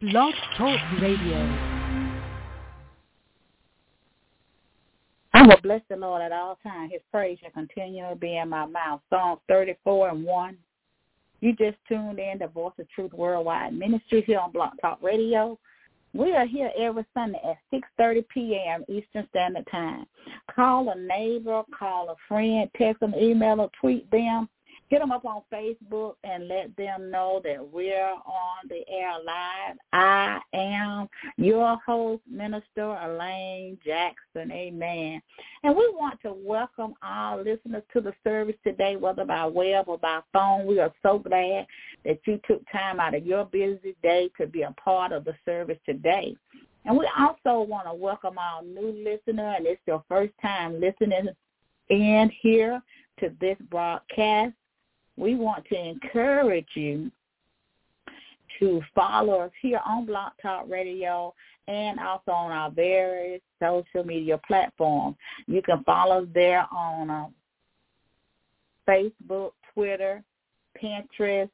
Blog Talk Radio. I will bless the Lord at all times. His praise shall continually be in my mouth. Psalms 34 and 1. You just tuned in to Voice of Truth Worldwide Ministry here on Blog Talk Radio. We are here every Sunday at 6.30 p.m. Eastern Standard Time. Call a neighbor, call a friend, text them, email or tweet them hit them up on Facebook and let them know that we're on the air live. I am your host, Minister Elaine Jackson. Amen. And we want to welcome our listeners to the service today, whether by web or by phone. We are so glad that you took time out of your busy day to be a part of the service today. And we also want to welcome our new listener, and it's your first time listening in here to this broadcast we want to encourage you to follow us here on Blog Talk Radio and also on our various social media platforms. You can follow us there on uh, Facebook, Twitter, Pinterest,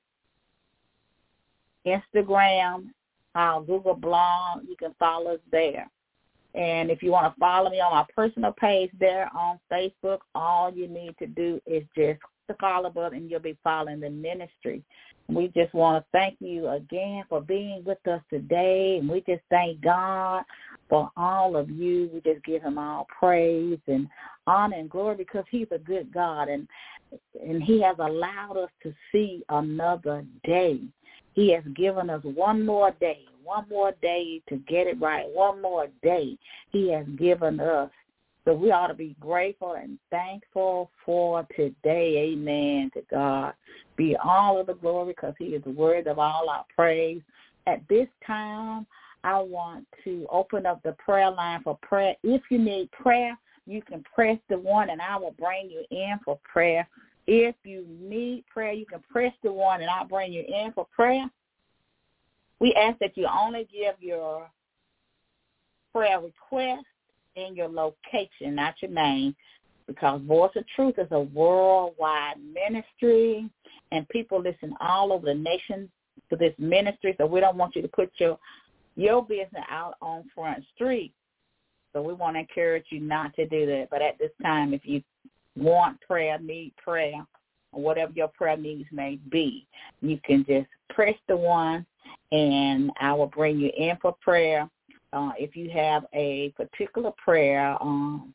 Instagram, our Google blog. You can follow us there. And if you want to follow me on my personal page there on Facebook, all you need to do is just button and you'll be following the ministry. We just want to thank you again for being with us today. And we just thank God for all of you. We just give him all praise and honor and glory because he's a good God and and he has allowed us to see another day. He has given us one more day, one more day to get it right, one more day he has given us so we ought to be grateful and thankful for today. Amen to God. Be all of the glory because he is worthy of all our praise. At this time, I want to open up the prayer line for prayer. If you need prayer, you can press the one and I will bring you in for prayer. If you need prayer, you can press the one and I'll bring you in for prayer. We ask that you only give your prayer request in your location, not your name, because Voice of Truth is a worldwide ministry, and people listen all over the nation to this ministry. So we don't want you to put your your business out on Front Street. So we want to encourage you not to do that. But at this time, if you want prayer, need prayer, or whatever your prayer needs may be, you can just press the one, and I will bring you in for prayer uh, if you have a particular prayer um,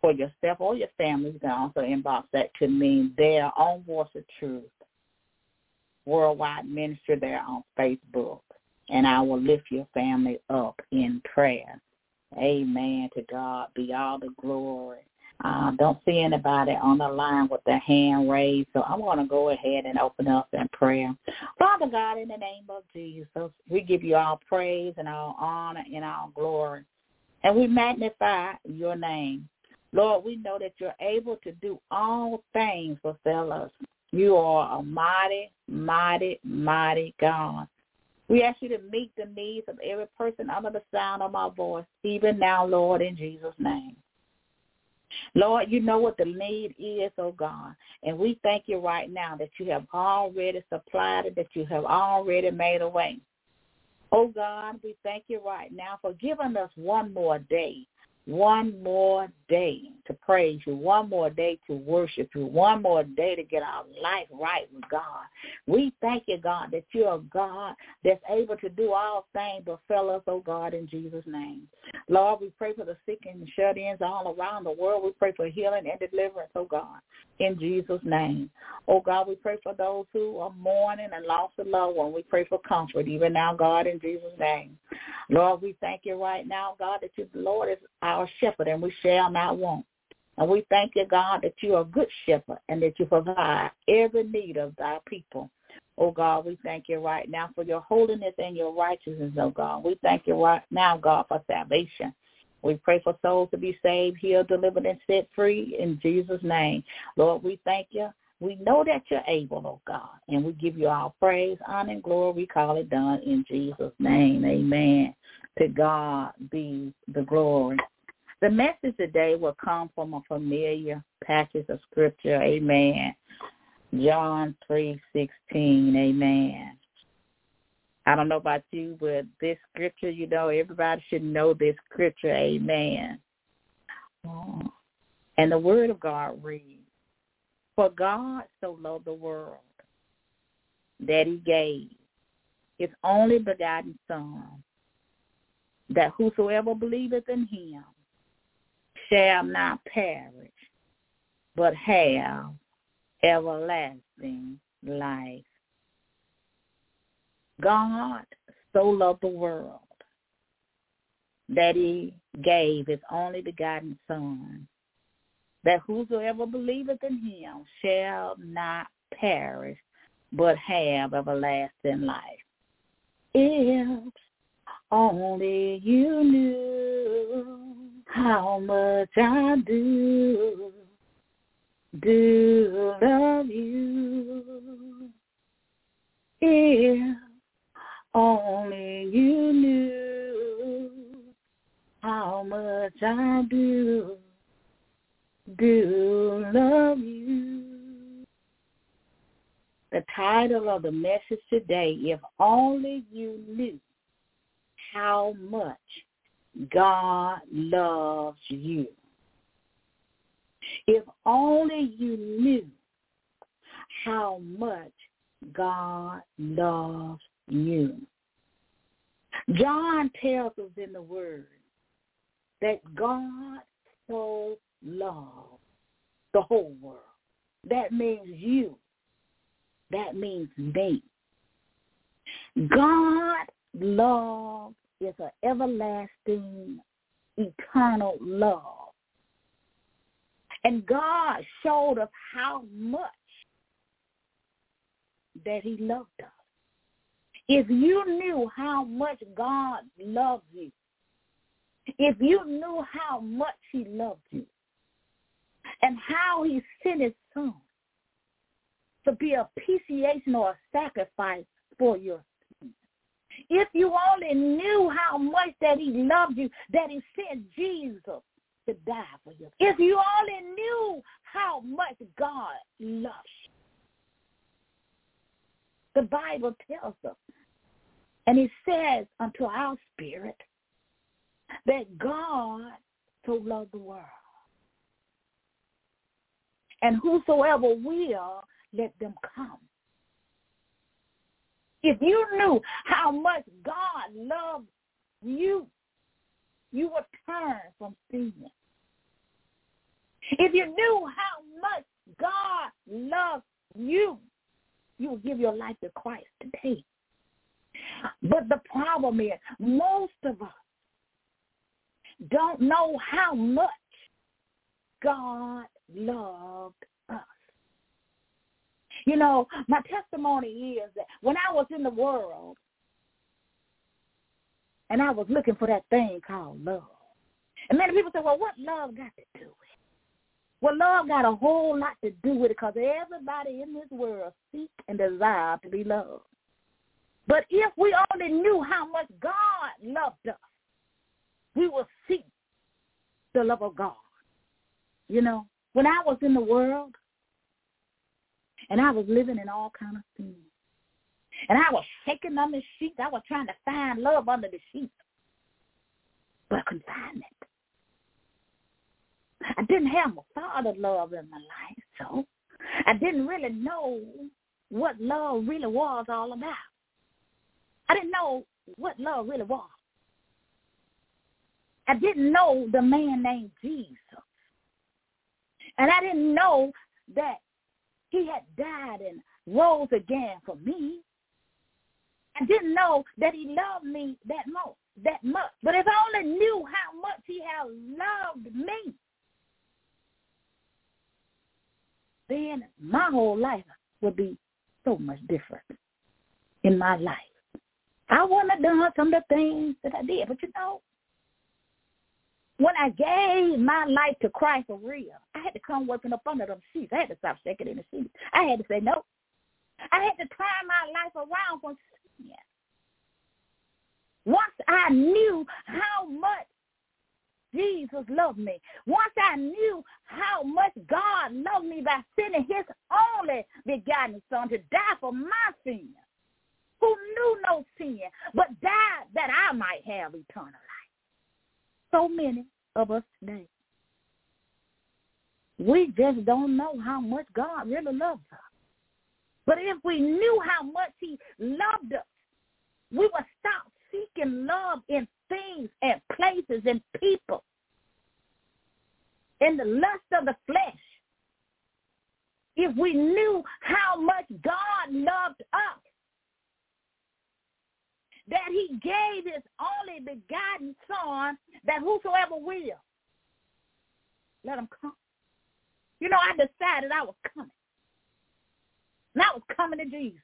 for yourself or your family, you can also inbox that to me Their own Voice of Truth, Worldwide Ministry there on Facebook. And I will lift your family up in prayer. Amen. To God be all the glory. Uh, don't see anybody on the line with their hand raised, so I'm going to go ahead and open up in prayer. Father God, in the name of Jesus, we give you all praise and all honor and all glory, and we magnify your name. Lord, we know that you're able to do all things for us. You are a mighty, mighty, mighty God. We ask you to meet the needs of every person under the sound of my voice, even now, Lord, in Jesus' name. Lord, you know what the need is, oh God. And we thank you right now that you have already supplied it, that you have already made a way. Oh God, we thank you right now for giving us one more day one more day to praise you, one more day to worship you, one more day to get our life right with God. We thank you, God, that you're God that's able to do all things but fail us, oh God, in Jesus' name. Lord, we pray for the sick and shut-ins all around the world. We pray for healing and deliverance, oh God, in Jesus' name. Oh God, we pray for those who are mourning and lost a loved one. We pray for comfort, even now, God, in Jesus' name. Lord, we thank you right now, God, that you, the Lord is our shepherd and we shall not want. And we thank you, God, that you are a good shepherd and that you provide every need of thy people. Oh God, we thank you right now for your holiness and your righteousness, oh God. We thank you right now, God, for salvation. We pray for souls to be saved, healed, delivered, and set free in Jesus' name. Lord, we thank you. We know that you're able, oh God, and we give you all praise, honor, and glory. We call it done in Jesus' name. Amen. To God be the glory. The message today will come from a familiar passage of scripture. Amen. John 3:16. Amen. I don't know about you, but this scripture, you know, everybody should know this scripture. Amen. And the word of God reads, For God so loved the world that he gave his only begotten Son, that whosoever believeth in him shall not perish, but have everlasting life. God so loved the world that he gave his only begotten Son, that whosoever believeth in him shall not perish, but have everlasting life. If only you knew how much I do, do love you. If only you knew how much I do, do love you. The title of the message today, If Only You Knew How Much God Loves You. If only you knew how much God loves you. John tells us in the Word that God so loved the whole world. That means you. That means me. God love is an everlasting, eternal love. And God showed us how much that he loved us. If you knew how much God loved you, if you knew how much he loved you, and how he sent his son to be a propitiation or a sacrifice for your sins. If you only knew that he loved you, that he sent Jesus to die for you. If you only knew how much God loves you. The Bible tells us, and it says unto our spirit, that God so loved the world. And whosoever will, let them come. If you knew how much God loved you, you would turn from sin. If you knew how much God loves you, you would give your life to Christ today. But the problem is most of us don't know how much God loved us. You know, my testimony is that when I was in the world and I was looking for that thing called love. And many people say, well, what love got to do with it? Well, love got a whole lot to do with it because everybody in this world seek and desire to be loved. But if we only knew how much God loved us, we would seek the love of God. You know, when I was in the world, and I was living in all kind of sin. And I was shaking under the sheets. I was trying to find love under the sheets. But I couldn't find it. I didn't have my father love in my life, so I didn't really know what love really was all about. I didn't know what love really was. I didn't know the man named Jesus. And I didn't know that he had died and rose again for me. I didn't know that he loved me that much, that much. But if I only knew how much he had loved me, then my whole life would be so much different in my life. I wouldn't have done some of the things that I did, but you know, when I gave my life to Christ for real, I had to come working up under them seats. I had to stop shaking in the sheets. I had to say no. I had to turn my life around from sin. Once I knew how much Jesus loved me, once I knew how much God loved me by sending his only begotten son to die for my sin, who knew no sin, but died that I might have eternal life. So many of us today. We just don't know how much God really loves us. But if we knew how much he loved us, we would stop seeking love in things and places and people in the lust of the flesh. If we knew how much God loved us, that he gave his only begotten son that whosoever will, let him come. You know, I decided I was coming. And I was coming to Jesus.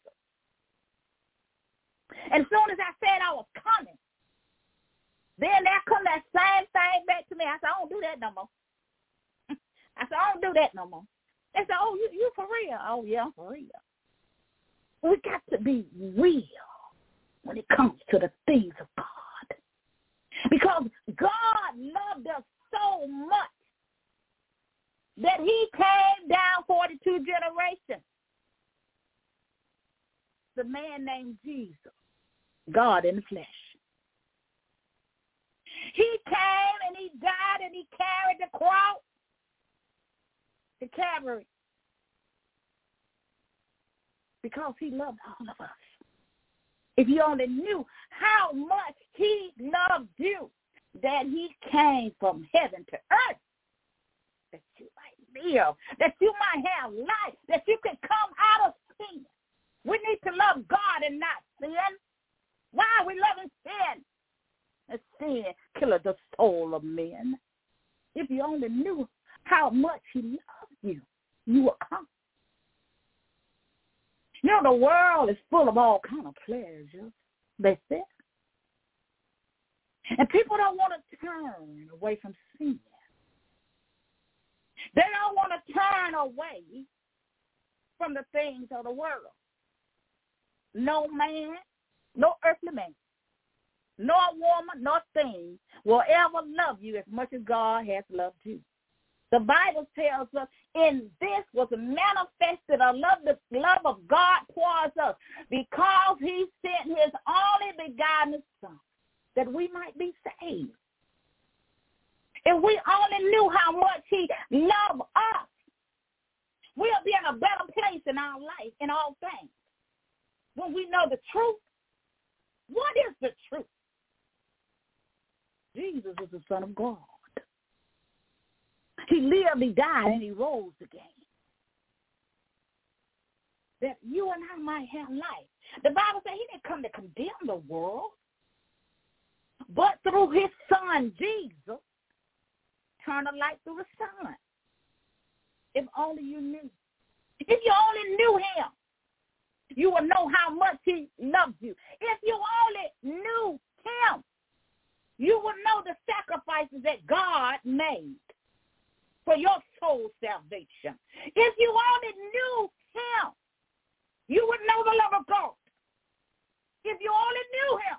And as soon as I said I was coming, then there come that same thing back to me. I said, I don't do that no more. I said, I don't do that no more. They said, oh, you, you for real? Oh, yeah, I'm for real. We got to be real when it comes to the things of God. Because God loved us so much that he came down 42 generations. The man named Jesus, God in the flesh. He came and he died and he carried the cross to Calvary because he loved all of us. If you only knew how much he loved you, that he came from heaven to earth that you might live, that you might have life, that you can come out of sin. We need to love God and not sin. Why are we loving sin? Sin killeth the soul of men. If you only knew how much he loves you, you would come. You know, the world is full of all kind of pleasures, they said. And people don't want to turn away from sin. They don't want to turn away from the things of the world. No man, no earthly man, no woman, no thing will ever love you as much as God has loved you. The Bible tells us in this was manifested a love, the love of God towards us because he sent his only begotten son that we might be saved. If we only knew how much he loved us, we'll be in a better place in our life, in all things. When we know the truth, what is the truth? Jesus is the Son of God. He lived, he died, and he rose again. That you and I might have life. The Bible says he didn't come to condemn the world, but through his son Jesus, turn a light through the sun. If only you knew. If you only knew him, you will know how much he loves you. If you only knew him, you would know the sacrifices that God made for your soul salvation. If you only knew him, you would know the love of God. If you only knew him.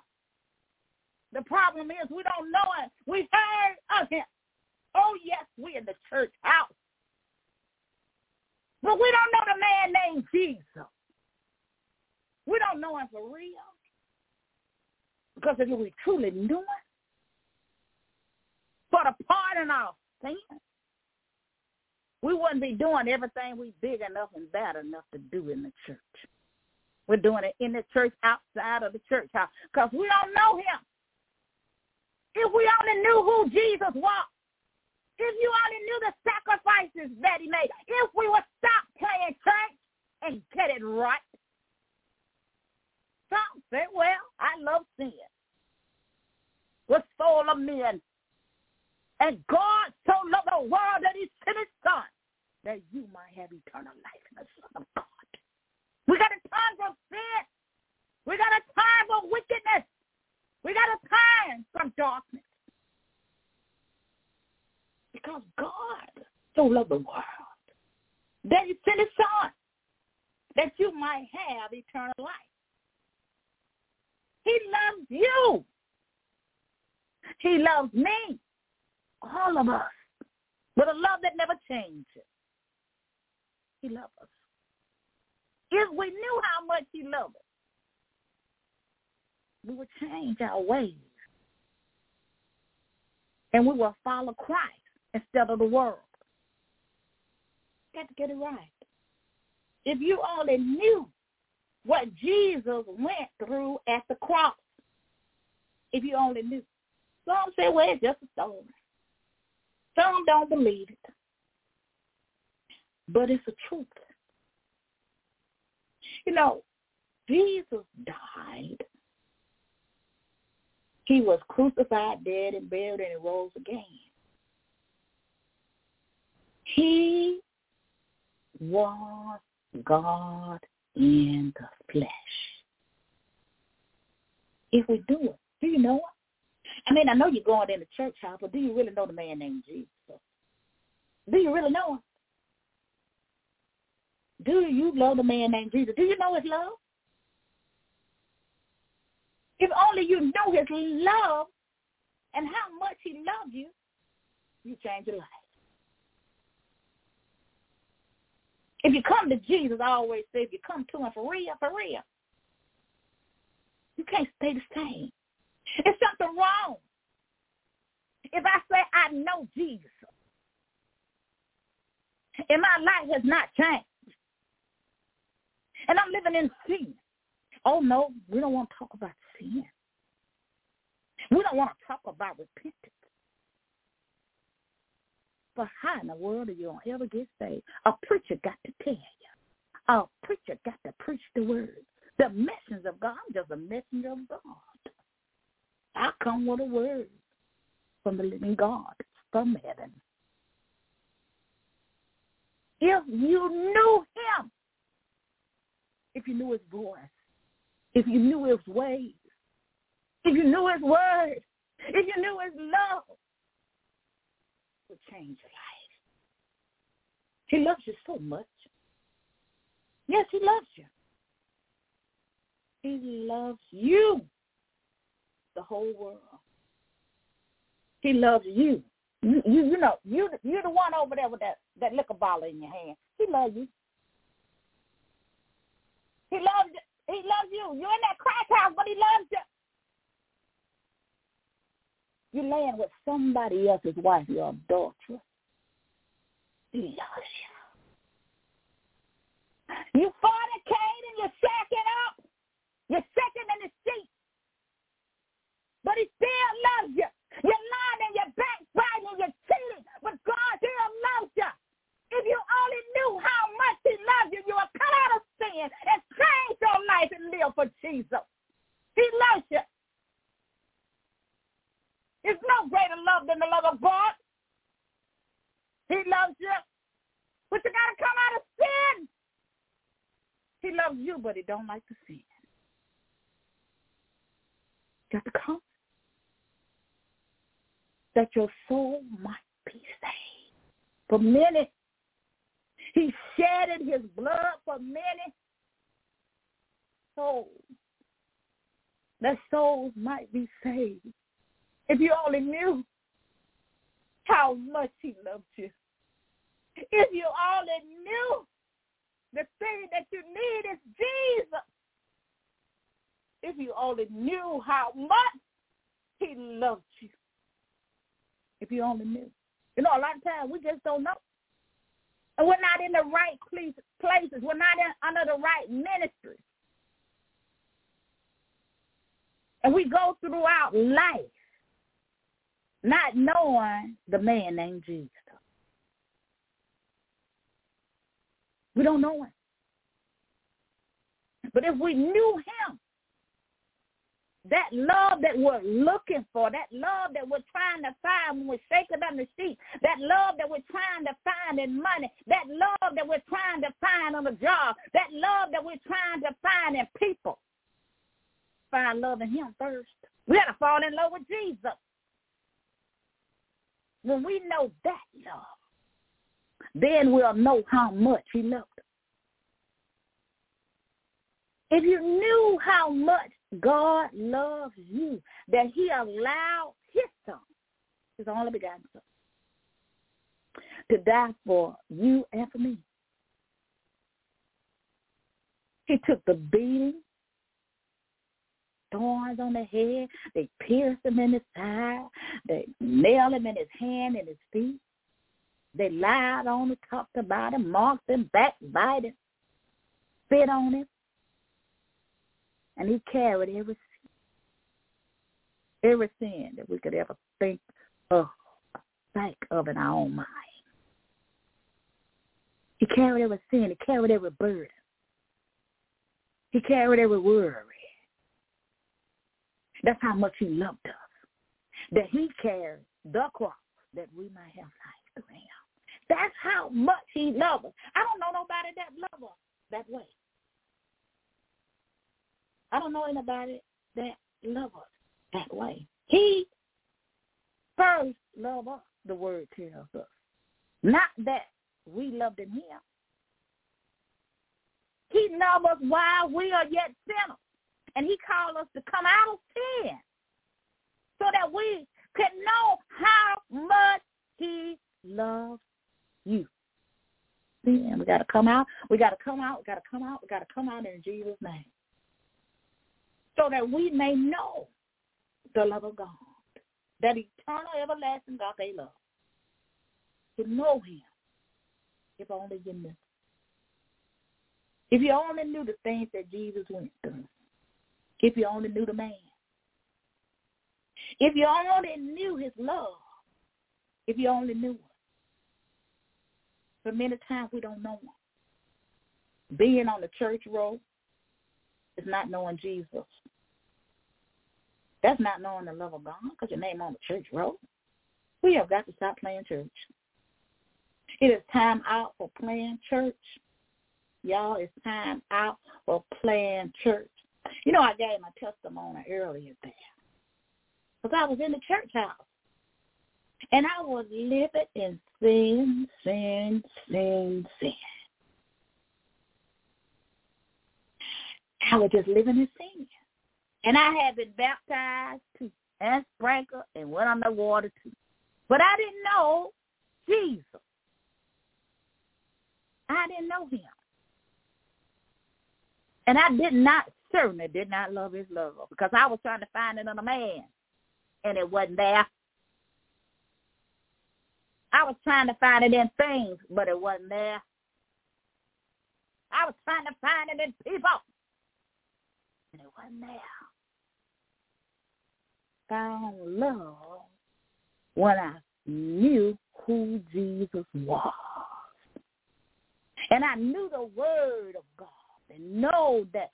The problem is we don't know him. We've heard of him. Oh, yes, we're in the church house. But we don't know the man named Jesus. We don't know him for real. Because if we truly knew him, for the pardon of sin, we wouldn't be doing everything we big enough and bad enough to do in the church. We're doing it in the church, outside of the church house, because we don't know him. If we only knew who Jesus was, if you only knew the sacrifices that he made, if we would stop playing church and get it right. Some say, well, I love sin. With soul of men. And God so loved the world that he sent his son that you might have eternal life in the Son of God. We got a time for sin. We got a time for wickedness. We got a time from darkness. Because God so loved the world that he sent his son that you might have eternal life. He loves you. He loves me. All of us. With a love that never changes. He loves us. If we knew how much he loved us, we would change our ways. And we will follow Christ instead of the world. Got to get it right. If you only knew what Jesus went through at the cross, if you only knew. Some say, well, it's just a story. Some don't believe it. But it's the truth. You know, Jesus died. He was crucified, dead, and buried, and he rose again. He was God in the flesh. If we do it, do you know it? I mean, I know you're going in the church house, but do you really know the man named Jesus? Do you really know him? Do you love the man named Jesus? Do you know his love? If only you know his love and how much he loved you, you change your life. If you come to Jesus, I always say, if you come to him for real, for real, you can't stay the same. It's something wrong. If I say I know Jesus and my life has not changed and I'm living in sin, oh no, we don't want to talk about sin. We don't want to talk about repentance. But how in the world are you going to ever get saved? A preacher got to tell you. A preacher got to preach the word. The message of God. I'm just a messenger of God. I come with a word from the living God from heaven. If you knew him, if you knew his voice, if you knew his ways, if you knew his word, if you knew his love, would change your life. He loves you so much. Yes, he loves you. He loves you, the whole world. He loves you. You, you, you know, you, you're the one over there with that, that liquor bottle in your hand. He loves you. He loves you. He loves you. You're in that crack house, but he loves you. You're laying with somebody else's wife. You're adulterous. You. You fornicating, you're shacking up. You're second in the seat. But he still loves you. You're lying and you're backbiting, you're cheating, but God still loves you. If you only knew how much he loves you, you would cut out of sin and change your life and live for Jesus. He loves you. There's no greater love than the love of God. He loves you. But you got to come out of sin. He loves you, but he don't like the sin. Got to come. That your soul might be saved. For many, he shedded his blood for many souls. That souls might be saved. If you only knew how much he loved you. If you only knew the thing that you need is Jesus. If you only knew how much he loved you. If you only knew. You know, a lot of times we just don't know. And we're not in the right places. We're not in, under the right ministry. And we go throughout life not knowing the man named Jesus. We don't know him. But if we knew him, that love that we're looking for, that love that we're trying to find when we're shaking on the street, that love that we're trying to find in money, that love that we're trying to find on a job, that love that we're trying to find in people, find love in him first. We got to fall in love with Jesus. When we know that love, then we'll know how much he loved us. If you knew how much God loves you, that he allowed his son, his only begotten son, to die for you and for me. He took the beating. Thorns on the head. They pierced him in the side. They nailed him in his hand and his feet. They lied on him, talked about him, mocked him, backbited, spit on him. And he carried every sin, every sin that we could ever think of, think of in our own mind. He carried every sin. He carried every burden. He carried every worry. That's how much he loved us. That he carried the cross that we might have life through him. That's how much he loved us. I don't know nobody that love us that way. I don't know anybody that love us that way. He first loved us, the word tells us. Not that we loved him. He loved us while we are yet sinners. And he called us to come out of sin so that we could know how much he loves you. Sin. We got to come out. We got to come out. We got to come out. We got to come out in Jesus' name. So that we may know the love of God. That eternal, everlasting God they love. To know him. If only you knew. If you only knew the things that Jesus went through. If you only knew the man. If you only knew his love. If you only knew him. But many times we don't know him. Being on the church road is not knowing Jesus. That's not knowing the love of God because your name on the church road. We have got to stop playing church. It is time out for playing church. Y'all, it's time out for playing church. You know, I gave my testimony earlier there. Because I was in the church house. And I was living in sin, sin, sin, sin. I was just living in sin. And I had been baptized too, and sprinkled, and went on the water too. But I didn't know Jesus. I didn't know him. And I did not, certainly did not love his love because I was trying to find it in a man and it wasn't there. I was trying to find it in things, but it wasn't there. I was trying to find it in people, and it wasn't there. Found love when I knew who Jesus was. And I knew the word of God and know that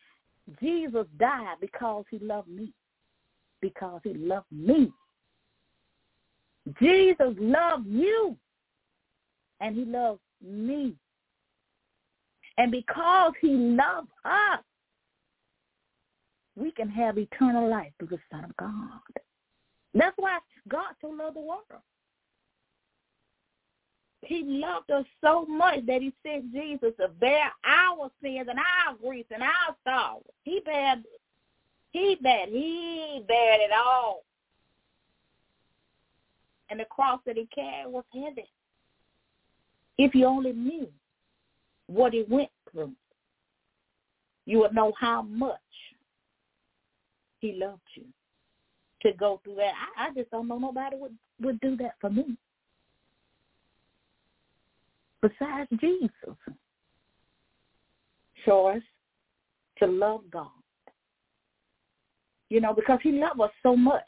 Jesus died because he loved me. Because he loved me. Jesus loved you. And he loved me. And because he loved us, we can have eternal life through the Son of God. That's why God so loved the world. He loved us so much that he sent Jesus to bear our sins and our griefs and our sorrows. He bared, he bared, he bared it all. And the cross that he carried was heavy. If you only knew what he went through, you would know how much he loved you to go through that. I, I just don't know nobody would would do that for me besides Jesus. Show us to love God. You know, because he loves us so much.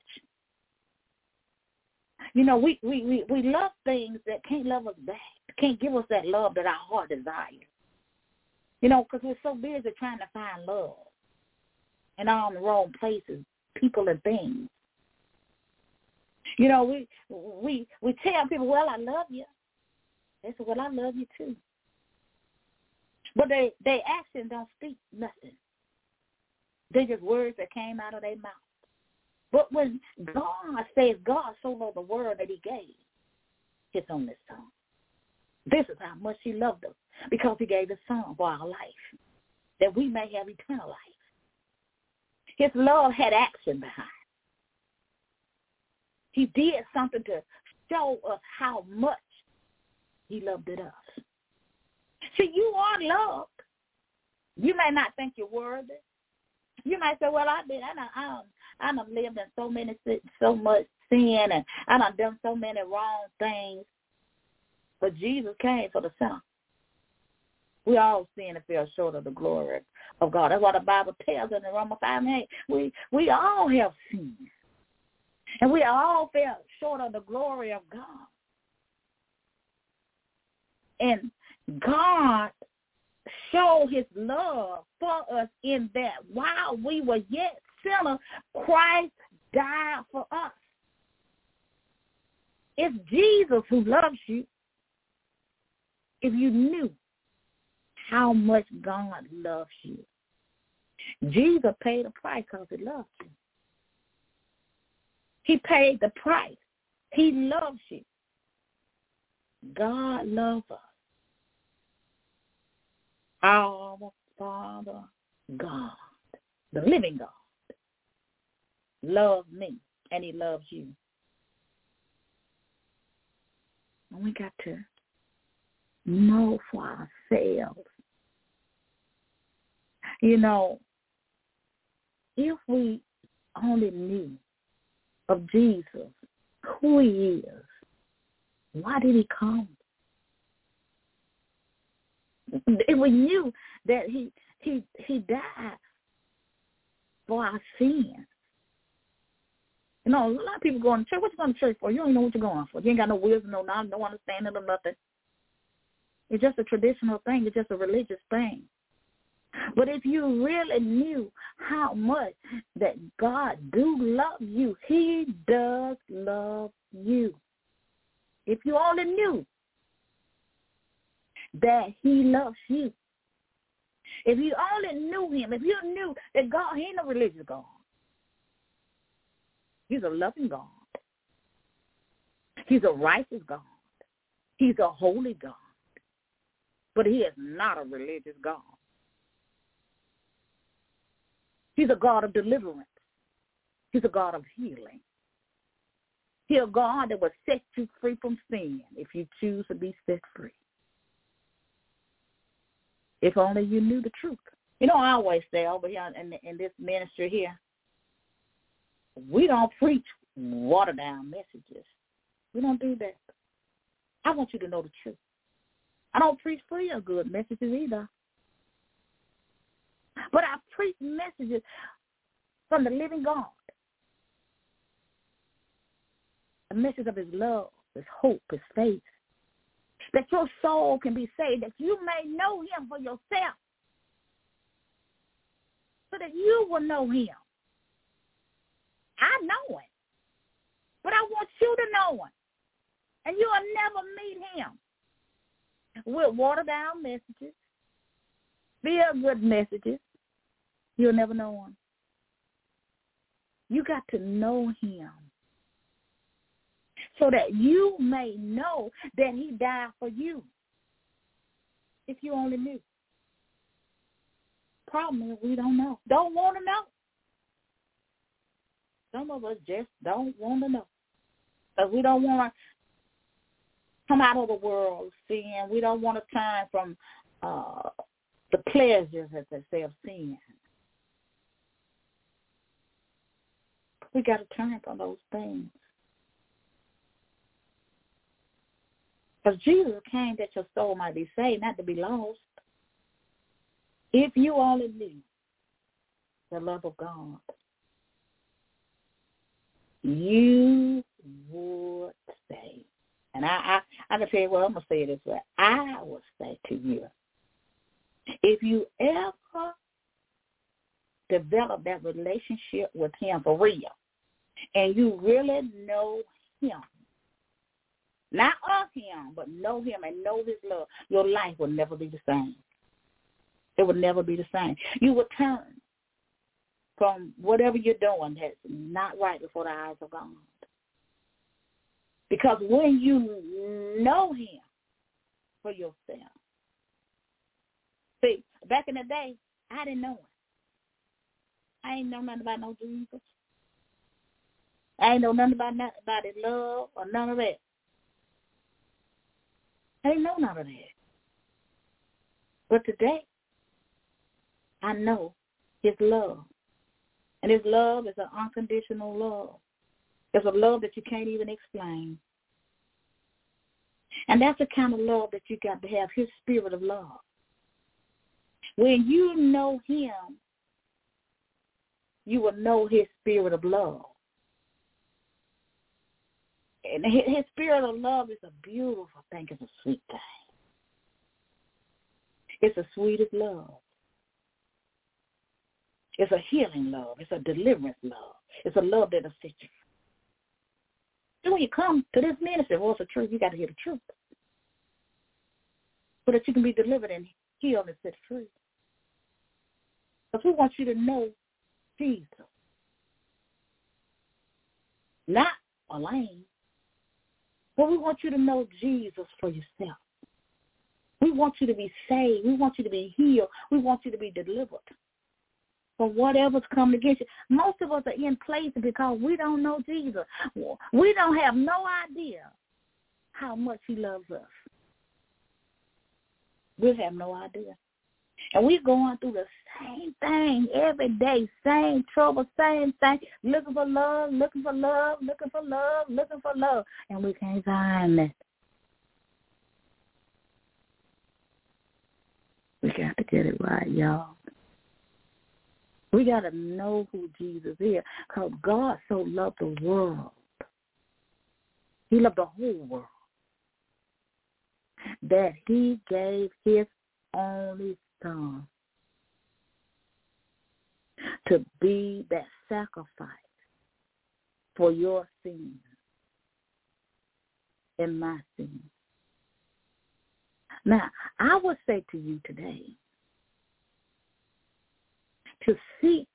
You know, we, we, we, we love things that can't love us back, can't give us that love that our heart desires. You know, because we're so busy trying to find love and all in the wrong places, people and things. You know, we we we tell people, "Well, I love you," They said, well, I love you too. But they, they action don't speak nothing. They just words that came out of their mouth. But when God says God so loved the world that he gave his only son. This is how much he loved us because he gave his son for our life, that we may have eternal life. His love had action behind. He did something to show us how much he loved it us. See, you are loved. You may not think you're worthy. You might say, "Well, I've been, I done, I done, I done lived in so many, so much sin, and I done done so many wrong things." But Jesus came for the sinner. We all sin and fell short of the glory of God. That's what the Bible tells us in Romans 5 and 8. We, we all have sinned. And we all fell short of the glory of God. And God showed his love for us in that while we were yet sinners, Christ died for us. It's Jesus who loves you. If you knew how much God loves you. Jesus paid a price because he loved you. He paid the price. He loves you. God loves us. Our Father God, the living God, loves me and he loves you. And we got to know for ourselves. You know, if we only knew of Jesus, who he is, why did he come? If we knew that he he he died for our sins. You know, a lot of people going to church. What you going to church for? You don't even know what you're going for. You ain't got no wisdom, no knowledge, no understanding of nothing. It's just a traditional thing. It's just a religious thing. But if you really knew how much that God do love you, he does love you. If you only knew that he loves you. If you only knew him, if you knew that God, he ain't a religious God. He's a loving God. He's a righteous God. He's a holy God. But he is not a religious God. He's a God of deliverance. He's a God of healing. He's a God that will set you free from sin if you choose to be set free. If only you knew the truth. You know, I always say over here in, in this ministry here, we don't preach watered down messages. We don't do that. I want you to know the truth. I don't preach free or good messages either. But I preach messages from the living God. A message of his love, his hope, his faith. That your soul can be saved, that you may know him for yourself. So that you will know him. I know him. But I want you to know him. And you'll never meet him with watered down messages, feel good messages, you'll never know him. You got to know him so that you may know that he died for you. If you only knew. Problem is we don't know. Don't want to know. Some of us just don't want to know. Because we don't want to come out of the world sin. We don't want to turn from uh, the pleasures, as they say, of sin. We got to turn from those things. Because Jesus came that your soul might be saved, not to be lost. If you only knew the love of God, you would say, and I, I, I can tell you what, I'm going to say it this way. I would say to you, if you ever develop that relationship with him for real, and you really know him, not of him, but know him and know his love, your life will never be the same. It will never be the same. You will turn from whatever you're doing that's not right before the eyes of God. Because when you know him for yourself, see, back in the day, I didn't know him. I ain't know nothing about no Jesus. I ain't know nothing about nothing about his love or none of that. I ain't know none of that. But today, I know his love. And his love is an unconditional love. It's a love that you can't even explain. And that's the kind of love that you got to have, his spirit of love. When you know him, you will know his spirit of love. And his spirit of love is a beautiful thing. It's a sweet thing. It's the sweetest love. It's a healing love. It's a deliverance love. It's a love that'll set you so when you come to this ministry, well, it's the truth. You got to hear the truth. So that you can be delivered and healed and set free. Because we want you to know Jesus. Not Elaine. But we want you to know Jesus for yourself. We want you to be saved. We want you to be healed. We want you to be delivered from whatever's coming against you. Most of us are in places because we don't know Jesus. We don't have no idea how much he loves us. We have no idea. And we're going through the same thing every day, same trouble, same thing, looking for love, looking for love, looking for love, looking for love, and we can't find it. We got to get it right, y'all. We got to know who Jesus is because God so loved the world. He loved the whole world that he gave his only son to be that sacrifice for your sins and my sins. Now, I would say to you today, to seek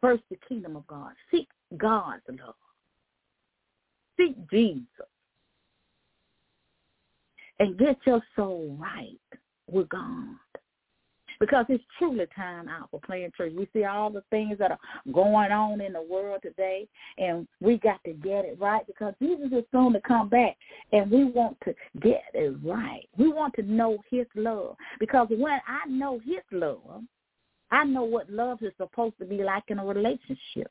first the kingdom of God. Seek God's love. Seek Jesus. And get your soul right with God. Because it's truly time out for playing church. We see all the things that are going on in the world today, and we got to get it right because Jesus is soon to come back, and we want to get it right. We want to know his love. Because when I know his love, I know what love is supposed to be like in a relationship.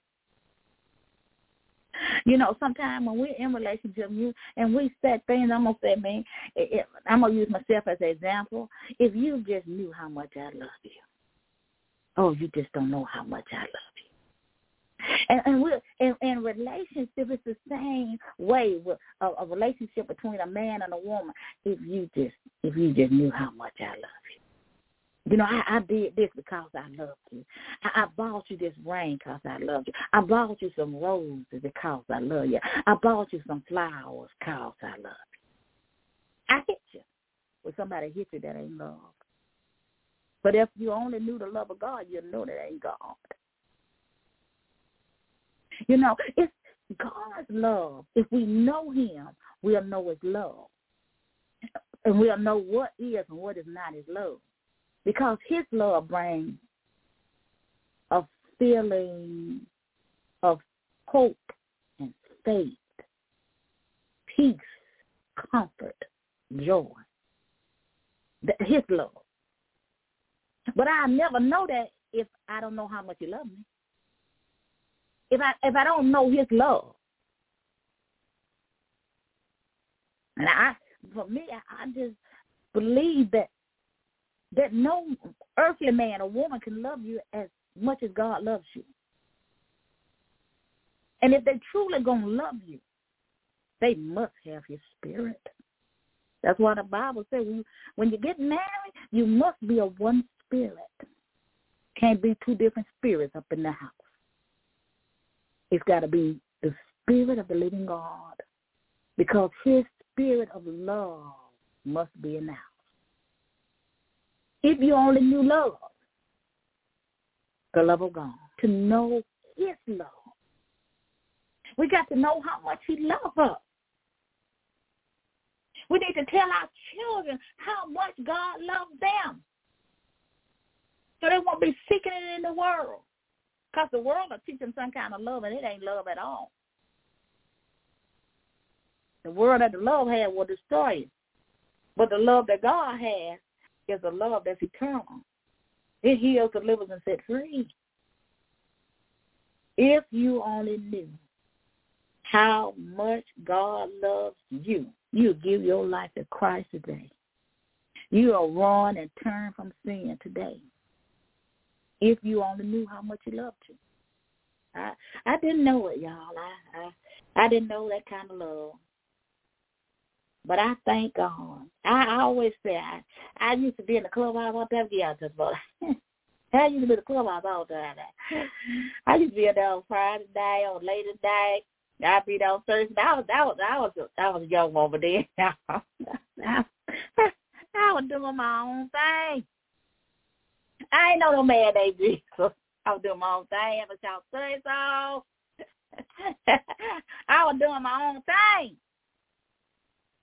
You know, sometimes when we're in relationship you, and we said things, I'm gonna say, man, it, I'm gonna use myself as an example. If you just knew how much I love you, oh, you just don't know how much I love you. And, and we in, in relationship, it's the same way with a, a relationship between a man and a woman. If you just if you just knew how much I love you. You know, I, I did this because I loved you. I, I bought you this ring because I loved you. I bought you some roses because I love you. I bought you some flowers because I love you. I hit you. When somebody hit you, that ain't love. But if you only knew the love of God, you'd know that ain't God. You know, it's God's love. If we know him, we'll know his love. And we'll know what is and what is not his love because his love brings a feeling of hope and faith, peace, comfort, joy. His love. But I never know that if I don't know how much he loves me. If I if I don't know his love. And I for me I, I just believe that that no earthly man or woman can love you as much as God loves you. And if they truly gonna love you, they must have His Spirit. That's why the Bible says when you, when you get married, you must be a one spirit. Can't be two different spirits up in the house. It's got to be the Spirit of the living God, because His Spirit of love must be in the house. If you only knew love, the love of God, to know his love. We got to know how much he loves us. We need to tell our children how much God loves them. So they won't be seeking it in the world. Because the world will teach them some kind of love, and it ain't love at all. The world that the love had will destroy you. But the love that God has is a love that's eternal. It heals, delivers, and sets free. If you only knew how much God loves you, you give your life to Christ today. You will run and turn from sin today. If you only knew how much he loved you. I I didn't know it, y'all. I I, I didn't know that kind of love. But I thank God. I, I always say I I used to be in the clubhouse all time. Yeah, just about. I used to be in the clubhouse all the. I used to be there on Friday night, on later night. I'd be there on Thursday. I was, I was, I was, I was a young over there. I, I was doing my own thing. I ain't know no man named Jesus. I was doing my own thing. Ever shout say so. I was doing my own thing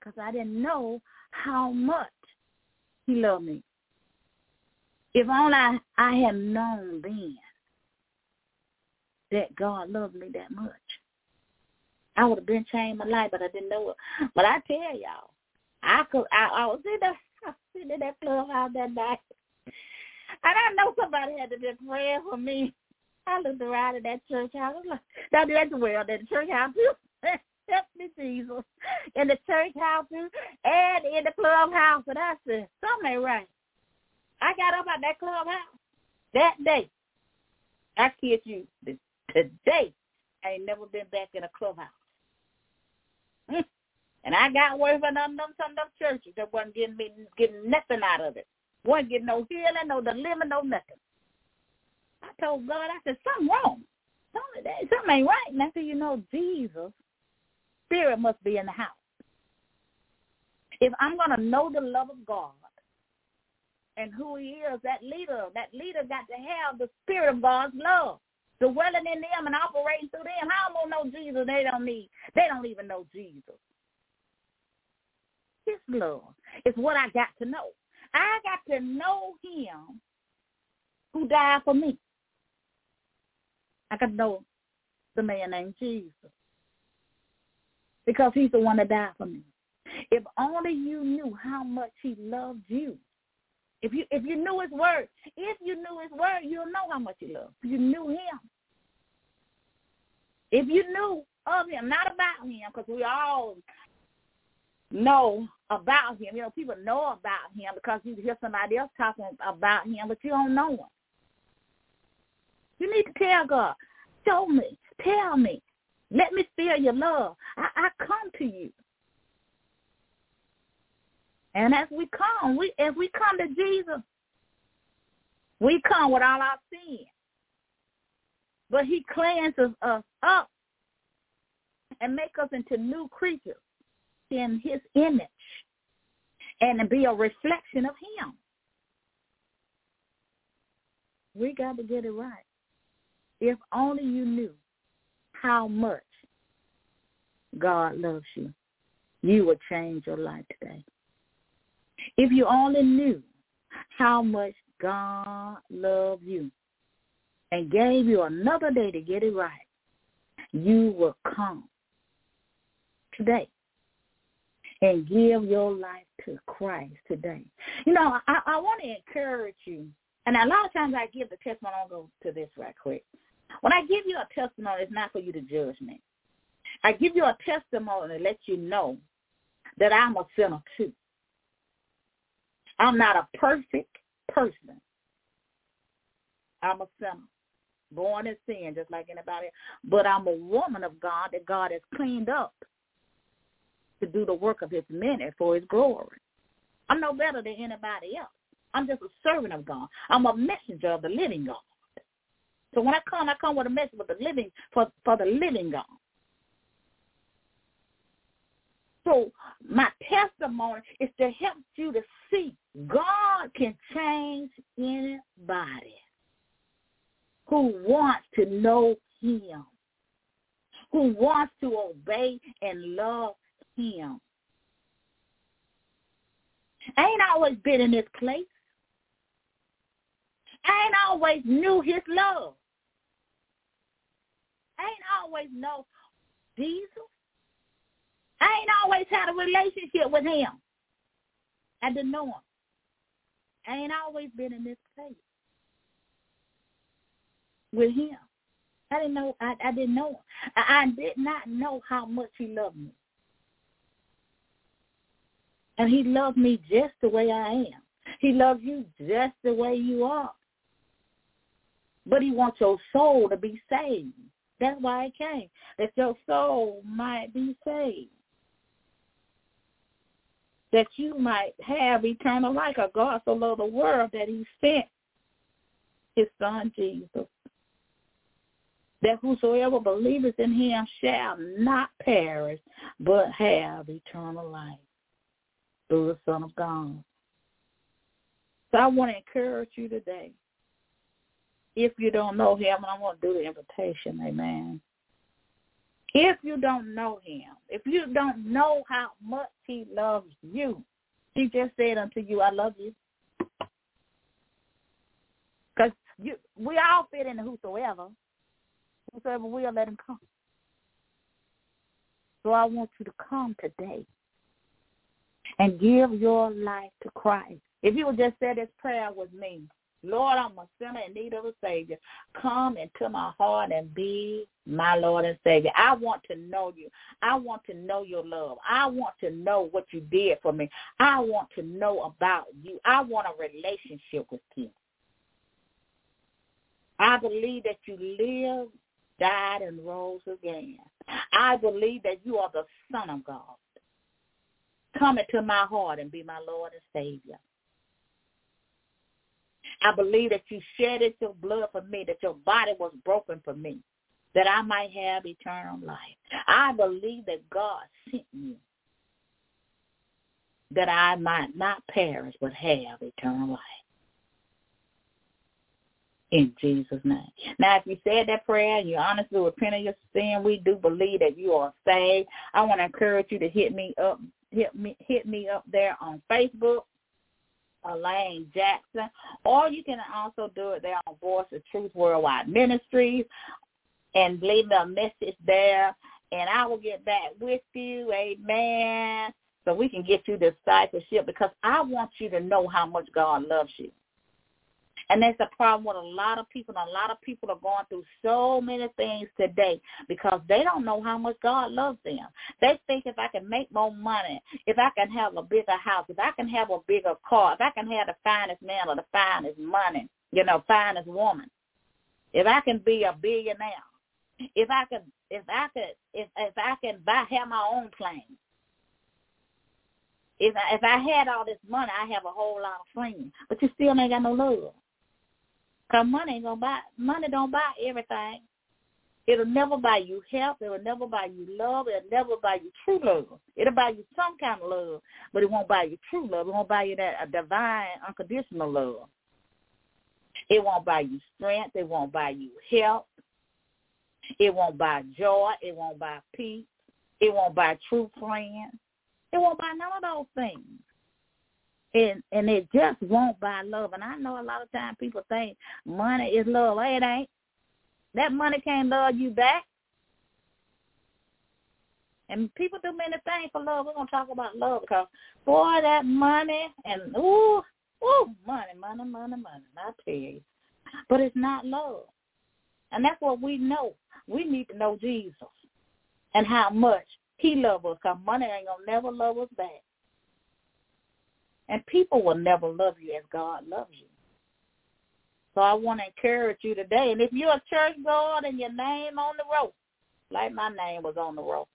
because I didn't know how much he loved me. If only I, I had known then that God loved me that much, I would have been changed my life, but I didn't know it. But I tell y'all, I could. I, I was in that, I sitting in that clubhouse that night, and I know somebody had to be praying for me. I looked around at that church house. I was like, that's well, that church house too. Help me, Jesus. In the church house and in the clubhouse. And I said, something ain't right. I got up at that clubhouse that day. I kid you, today, I ain't never been back in a clubhouse. Mm. And I got away from them, them some of them churches that wasn't getting me getting nothing out of it. Wasn't getting no healing, no deliverance, no nothing. I told God, I said, something wrong. Something, something ain't right. And I said, you know, Jesus, spirit must be in the house. If I'm going to know the love of God and who he is, that leader, that leader got to have the spirit of God's love dwelling in them and operating through them. How am I gonna know Jesus? They don't need. They don't even know Jesus. His love is what I got to know. I got to know him who died for me. I got to know the man named Jesus because he's the one that died for me. If only you knew how much he loved you. If you if you knew his word, if you knew his word, you'll know how much he loved. You knew him. If you knew of him, not about him, because we all know about him. You know, people know about him because you hear somebody else talking about him, but you don't know him. You need to tell God, show me, tell me, let me feel your love. I, I come to you. And as we come, we as we come to Jesus, we come with all our sins. But he cleanses us up and make us into new creatures in his image and be a reflection of him. We got to get it right. If only you knew how much God loves you, you will change your life today. If you only knew how much God loved you and gave you another day to get it right, you will come today and give your life to Christ today. You know, I, I want to encourage you, and a lot of times I give the testimony. I'll go to this right quick. When I give you a testimony, it's not for you to judge me. I give you a testimony to let you know that I'm a sinner too. I'm not a perfect person. I'm a sinner, born in sin just like anybody. But I'm a woman of God that God has cleaned up to do the work of his ministry for his glory. I'm no better than anybody else. I'm just a servant of God. I'm a messenger of the living God. So when I come, I come with a message for the living for, for the living God. So my testimony is to help you to see God can change anybody who wants to know him, who wants to obey and love him. I ain't always been in this place. I ain't always knew his love. Ain't always know Jesus. I ain't always had a relationship with him. I didn't know him. I ain't always been in this place with him. I didn't know. I, I didn't know. I, I did not know how much he loved me. And he loved me just the way I am. He loves you just the way you are. But he wants your soul to be saved. That's why it came, that your soul might be saved. That you might have eternal life. A God so loved the world that he sent his son Jesus that whosoever believeth in him shall not perish, but have eternal life through the Son of God. So I want to encourage you today. If you don't know him, and I want to do the invitation, amen. If you don't know him, if you don't know how much he loves you, he just said unto you, I love you. Because you, we all fit in the whosoever. Whosoever will, let him come. So I want you to come today and give your life to Christ. If you would just say this prayer with me, Lord, I'm a sinner in need of a Savior. Come into my heart and be my Lord and Savior. I want to know you. I want to know your love. I want to know what you did for me. I want to know about you. I want a relationship with you. I believe that you lived, died and rose again. I believe that you are the Son of God. Come into my heart and be my Lord and Savior. I believe that you shedded your blood for me, that your body was broken for me, that I might have eternal life. I believe that God sent you, that I might not perish but have eternal life in Jesus' name. Now, if you said that prayer and you honestly repent of your sin, we do believe that you are saved. I want to encourage you to hit me up, hit me, hit me up there on Facebook, Elaine Jackson, or you can also do it there on Voice of Truth Worldwide Ministries, and leave me a message there, and I will get back with you. Amen. So we can get you discipleship because I want you to know how much God loves you. And that's a problem with a lot of people. And a lot of people are going through so many things today because they don't know how much God loves them. They think if I can make more money, if I can have a bigger house, if I can have a bigger car, if I can have the finest man or the finest money, you know, finest woman, if I can be a billionaire, if I could, if I could, if if I can buy have my own plane, if I, if I had all this money, I have a whole lot of friends, but you still ain't got no love. Cause money ain't gonna buy money don't buy everything. It'll never buy you help. It'll never buy you love. It'll never buy you true love. It'll buy you some kind of love, but it won't buy you true love. It won't buy you that divine, unconditional love. It won't buy you strength. It won't buy you help. It won't buy joy. It won't buy peace. It won't buy true friends. It won't buy none of those things and and it just won't buy love. And I know a lot of times people think money is love. Hey, it ain't. That money can't love you back. And people do many things for love. We're gonna talk about love because boy, that money and ooh, ooh, money, money, money, money. I tell you, but it's not love, and that's what we know. We need to know Jesus and how much He loves us. Cause money ain't gonna never love us back. And people will never love you as God loves you. So I want to encourage you today. And if you're a church goer and your name on the rope, like my name was on the rope,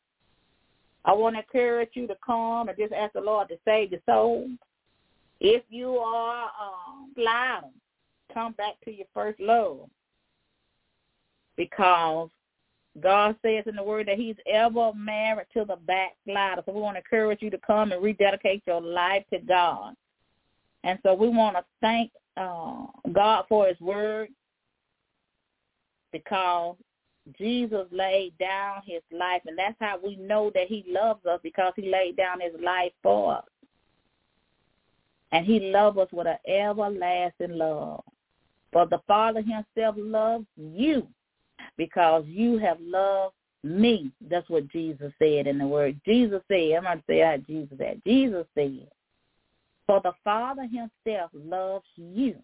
I want to encourage you to come and just ask the Lord to save your soul. If you are um, sliding, come back to your first love because God says in the word that he's ever married to the backslider. So we want to encourage you to come and rededicate your life to God. And so we want to thank uh, God for his word because Jesus laid down his life. And that's how we know that he loves us because he laid down his life for us. And he loves us with an everlasting love. For the Father himself loves you because you have loved me. That's what Jesus said in the word. Jesus said, I'm going to say how Jesus said. Jesus said, for the Father himself loves you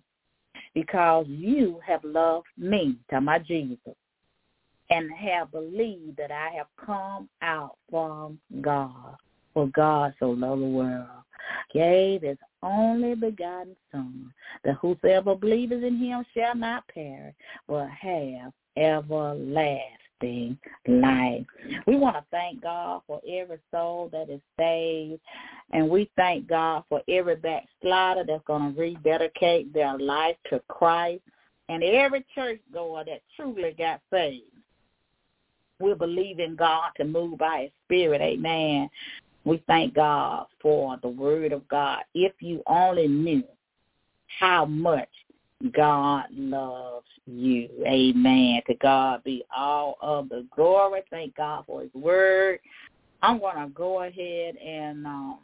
because you have loved me. Talking about Jesus. and have believed that I have come out from God. For God so loved the world, gave his only begotten Son, that whosoever believeth in him shall not perish, but have everlasting life. We want to thank God for every soul that is saved, and we thank God for every backslider that's going to rededicate their life to Christ, and every churchgoer that truly got saved. We believe in God to move by his spirit. Amen. We thank God for the word of God. If you only knew how much God loves you. Amen. To God be all of the glory. Thank God for his word. I'm going to go ahead and um,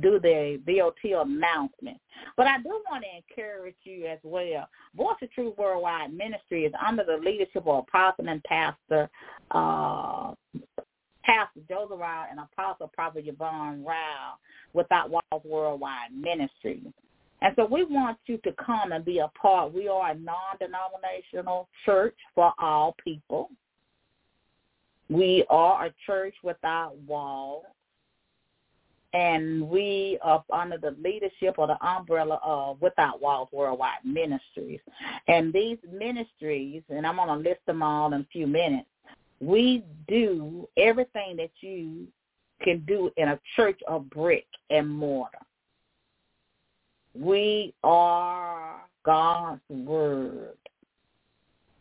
do the BOT announcement. But I do want to encourage you as well. Voice of Truth Worldwide Ministry is under the leadership of Apostle and Pastor uh, Pastor Joseph Rowell and Apostle Prophet Yvonne Rowell without Walls Worldwide Ministry. And so we want you to come and be a part. We are a non-denominational church for all people. We are a church without walls. And we are under the leadership or the umbrella of Without Walls Worldwide Ministries. And these ministries, and I'm going to list them all in a few minutes, we do everything that you can do in a church of brick and mortar. We are God's word.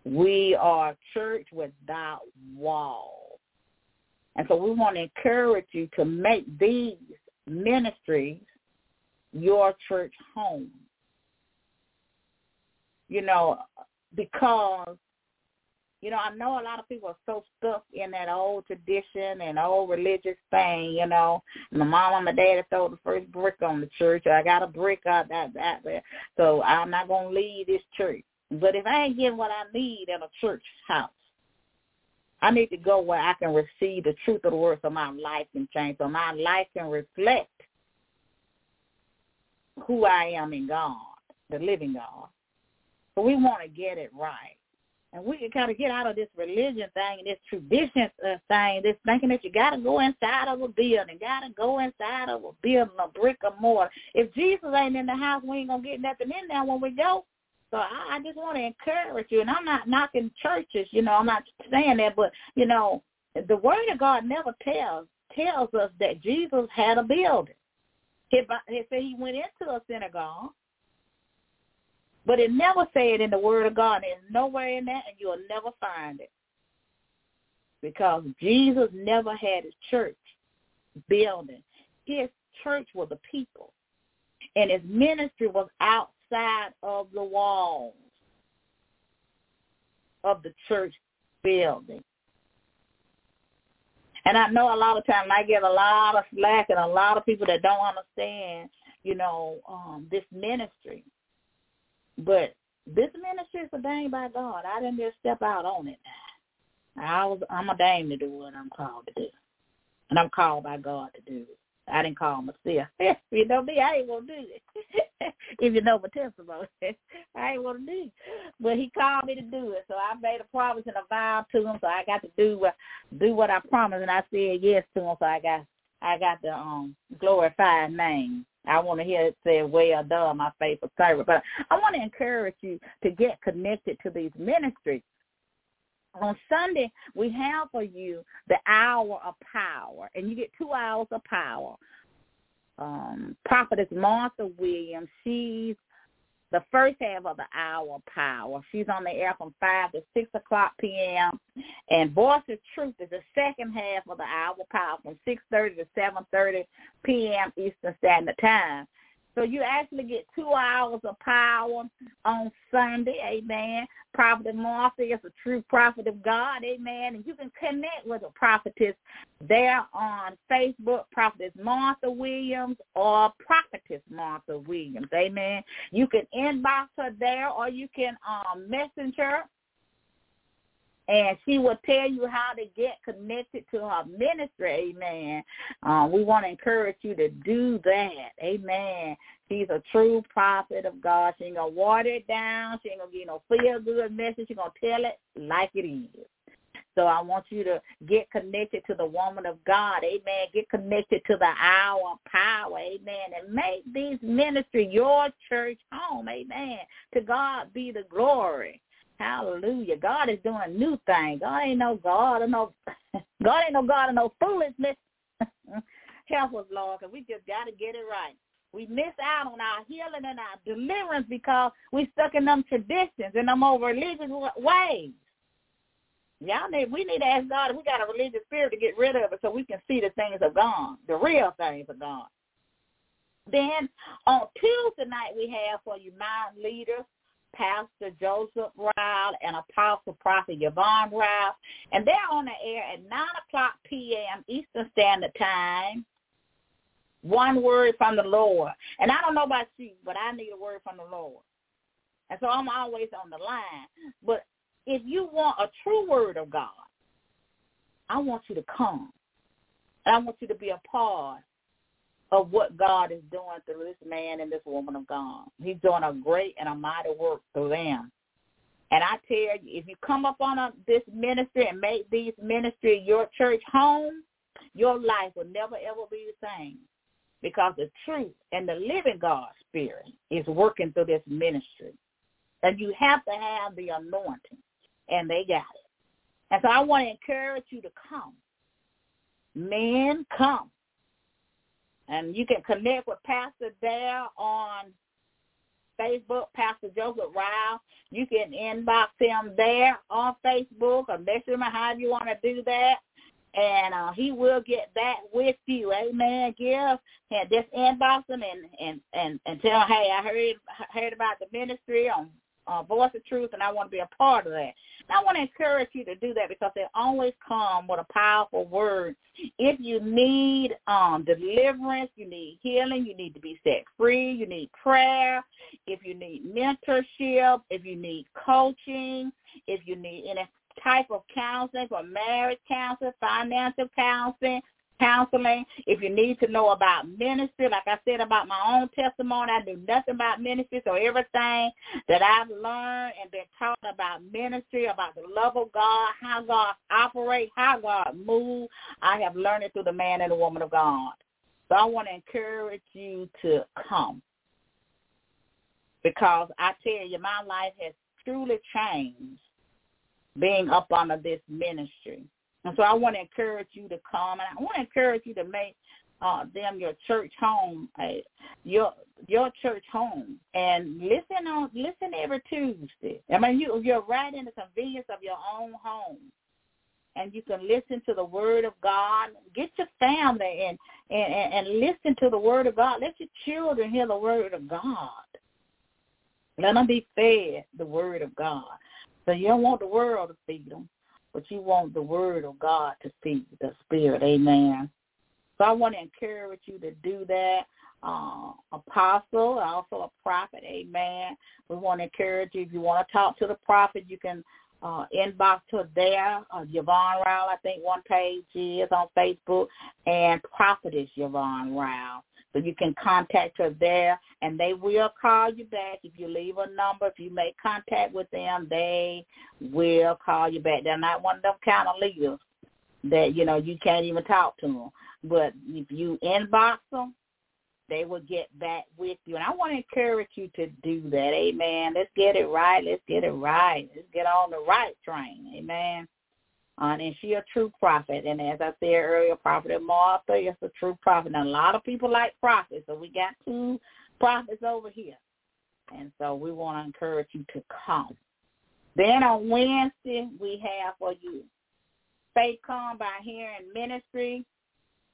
We are a church without walls. And so we want to encourage you to make these ministries your church home. You know, because you know, I know a lot of people are so stuck in that old tradition and old religious thing, you know. My mom and my daddy throw the first brick on the church. I got a brick out that that there. So I'm not gonna leave this church. But if I ain't getting what I need in a church house, I need to go where I can receive the truth of the word so my life can change, so my life can reflect who I am in God, the living God. So we want to get it right and we can kind of get out of this religion thing and this tradition uh, thing, this thinking that you got to go inside of a building, got to go inside of a building, a brick or mortar. If Jesus ain't in the house, we ain't gonna get nothing in there when we go. So I, I just want to encourage you, and I'm not knocking churches, you know, I'm not saying that, but you know, the Word of God never tells tells us that Jesus had a building. If he said he went into a synagogue, but it never said in the Word of God. There's nowhere in that, and you'll never find it. Because Jesus never had his church building. His church was the people. And his ministry was outside of the walls of the church building. And I know a lot of times I get a lot of slack and a lot of people that don't understand, you know, um, this ministry. But this ministry is ordained by God. I didn't just step out on it. I was I'm ordained to do what I'm called to do. And I'm called by God to do it. I didn't call myself. you know me, I ain't gonna do it. if you know my testimony, I ain't gonna do it. But he called me to do it, so I made a promise and a vow to him. So I got to do what do what I promised, and I said yes to him. So I got I got the um glorified name. I want to hear it say, well done, my faithful servant. But I want to encourage you to get connected to these ministries. On Sunday, we have for you the hour of power, and you get two hours of power. Um, Prophetess Martha Williams, she's the first half of the hour power. She's on the air from 5 to 6 o'clock p.m. And Voice of Truth is the second half of the hour power from 6.30 to 7.30 p.m. Eastern Standard Time. So you actually get two hours of power on Sunday, amen. Prophet Martha is a true prophet of God, amen. And you can connect with a prophetess there on Facebook, Prophetess Martha Williams or Prophetess Martha Williams, amen. You can inbox her there or you can um, messenger and she will tell you how to get connected to her ministry. Amen. Um, we want to encourage you to do that. Amen. She's a true prophet of God. She ain't gonna water it down. She ain't gonna give no feel good message. She's gonna tell it like it is. So I want you to get connected to the woman of God. Amen. Get connected to the hour power. Amen. And make this ministry your church home. Amen. To God be the glory. Hallelujah. God is doing a new thing. God ain't no God or no God ain't no God or no foolishness. Help us, Lord, because we just got to get it right. We miss out on our healing and our deliverance because we stuck in them traditions and them old religious ways. Y'all need we need to ask God if we got a religious spirit to get rid of it so we can see the things are gone. The real things are gone. Then on Tuesday night we have for you mind leaders, Pastor Joseph Rowell and Apostle Prophet Yvonne Rowell. And they're on the air at 9 o'clock p.m. Eastern Standard Time. One word from the Lord. And I don't know about you, but I need a word from the Lord. And so I'm always on the line. But if you want a true word of God, I want you to come. And I want you to be a part of what God is doing through this man and this woman of God. He's doing a great and a mighty work through them. And I tell you, if you come up on a, this ministry and make these ministry your church home, your life will never ever be the same because the truth and the living God spirit is working through this ministry. And you have to have the anointing and they got it. And so I want to encourage you to come. Men, come. And you can connect with Pastor there on Facebook, Pastor Joseph Rowell. You can inbox him there on Facebook or message him however you want to do that. And uh, he will get back with you. Amen. Give and just inbox him and, and, and, and tell him, hey, I heard heard about the ministry on uh, Voice of Truth, and I want to be a part of that. And I want to encourage you to do that because they always come with a powerful word. If you need um, deliverance, you need healing, you need to be set free, you need prayer, if you need mentorship, if you need coaching, if you need any type of counseling for marriage counseling, financial counseling, counseling. If you need to know about ministry, like I said about my own testimony, I knew nothing about ministry. So everything that I've learned and been taught about ministry, about the love of God, how God operates, how God moves, I have learned it through the man and the woman of God. So I want to encourage you to come. Because I tell you, my life has truly changed being up under this ministry. And so I want to encourage you to come, and I want to encourage you to make uh, them your church home, uh, your your church home, and listen on listen every Tuesday. I mean, you you're right in the convenience of your own home, and you can listen to the Word of God. Get your family and and and listen to the Word of God. Let your children hear the Word of God. Let them be fed the Word of God. So you don't want the world to feed them but you want the word of God to feed the spirit. Amen. So I want to encourage you to do that. Uh, apostle, also a prophet. Amen. We want to encourage you. If you want to talk to the prophet, you can uh, inbox her there. Uh, Yvonne Rowell, I think one page is on Facebook, and Prophetess Yvonne Rowell. So you can contact her there, and they will call you back if you leave a number. If you make contact with them, they will call you back. They're not one of them kind of leaders that you know you can't even talk to them. But if you inbox them, they will get back with you. And I want to encourage you to do that. Amen. Let's get it right. Let's get it right. Let's get on the right train. Amen. Uh, and she a true prophet. And as I said earlier, Prophet Martha is a true prophet. And a lot of people like prophets, so we got two prophets over here. And so we want to encourage you to come. Then on Wednesday, we have for you Faith Come by Hearing Ministry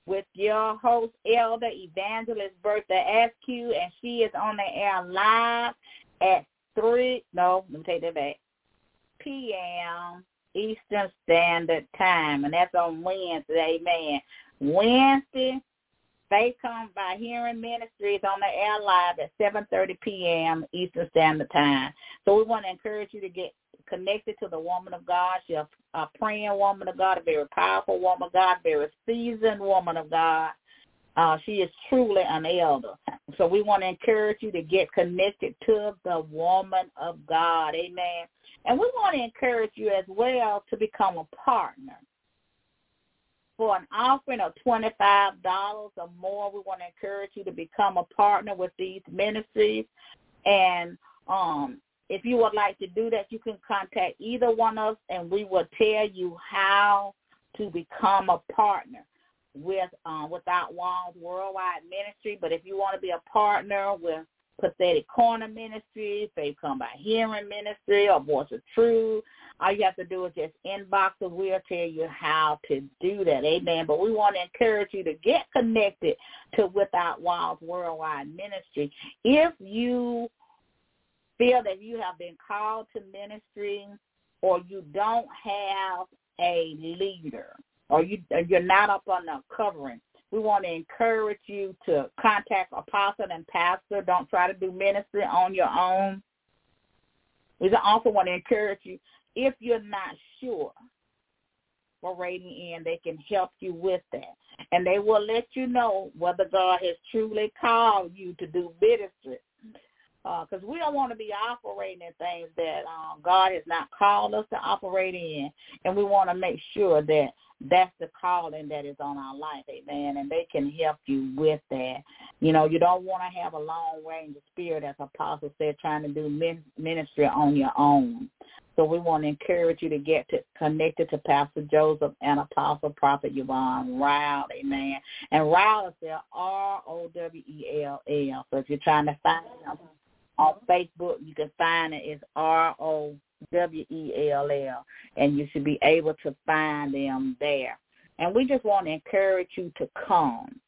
with your host, Elder Evangelist Bertha Askew, and she is on the air live at 3, no, let me take that back, p.m. Eastern Standard Time, and that's on Wednesday. Amen. Wednesday, Faith Comes by Hearing Ministries on the air live at 7.30 p.m. Eastern Standard Time. So we want to encourage you to get connected to the woman of God. She's a, praying woman of God, a very powerful woman of God, very seasoned woman of God. Uh, she is truly an elder. So we want to encourage you to get connected to the woman of God. Amen. And we want to encourage you as well to become a partner. For an offering of $25 or more, we want to encourage you to become a partner with these ministries. And um, if you would like to do that, you can contact either one of us, and we will tell you how to become a partner with um, Without Walls Worldwide Ministry. But if you want to be a partner with Prophetic Corner Ministry, Faith Come by Hearing Ministry, or Voice of Truth, all you have to do is just inbox us. We'll tell you how to do that. Amen. But we want to encourage you to get connected to Without Walls Worldwide Ministry. If you feel that you have been called to ministry or you don't have a leader or you you're not up on the covering, we want to encourage you to contact apostle and pastor. Don't try to do ministry on your own. We also want to encourage you if you're not sure for rating in, they can help you with that. And they will let you know whether God has truly called you to do ministry because uh, we don't want to be operating in things that um, God has not called us to operate in, and we want to make sure that that's the calling that is on our life, amen. And they can help you with that. You know, you don't want to have a long range of spirit, as Apostle said, trying to do ministry on your own. So we want to encourage you to get to, connected to Pastor Joseph and Apostle Prophet Yvonne Rowell, amen. And Rowell is there, R-O-W-E-L-L. So if you're trying to find them, on Facebook. You can find it. It's R O W E L L, and you should be able to find them there. And we just want to encourage you to come,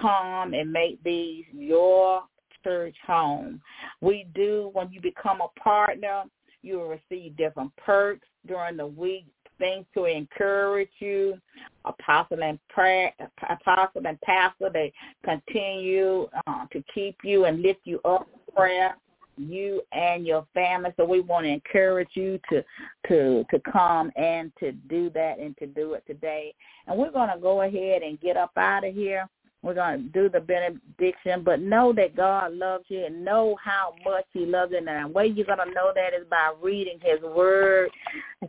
come and make these your church home. We do when you become a partner, you will receive different perks during the week, things to encourage you. Apostle and prayer, apostle and pastor, they continue uh, to keep you and lift you up in prayer you and your family. So we want to encourage you to to to come and to do that and to do it today. And we're going to go ahead and get up out of here. We're going to do the benediction, but know that God loves you and know how much he loves you. And the way you're going to know that is by reading his word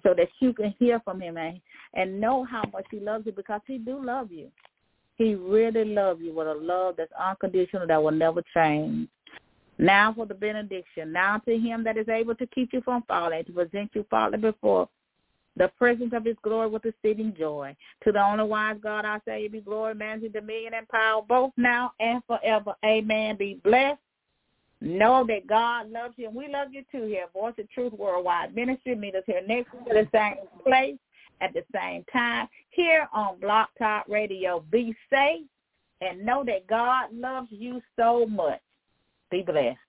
so that you can hear from him and, and know how much he loves you because he do love you. He really loves you with a love that's unconditional that will never change. Now for the benediction. Now to him that is able to keep you from falling, to present you faultless before the presence of his glory with exceeding joy. To the only wise God, I say, be glory, majesty, dominion, and power, both now and forever. Amen. Be blessed. Know that God loves you, and we love you too here. Voice of Truth Worldwide Ministry. Meet us here next week at the same place at the same time here on Blog Talk Radio. Be safe and know that God loves you so much. Be blessed.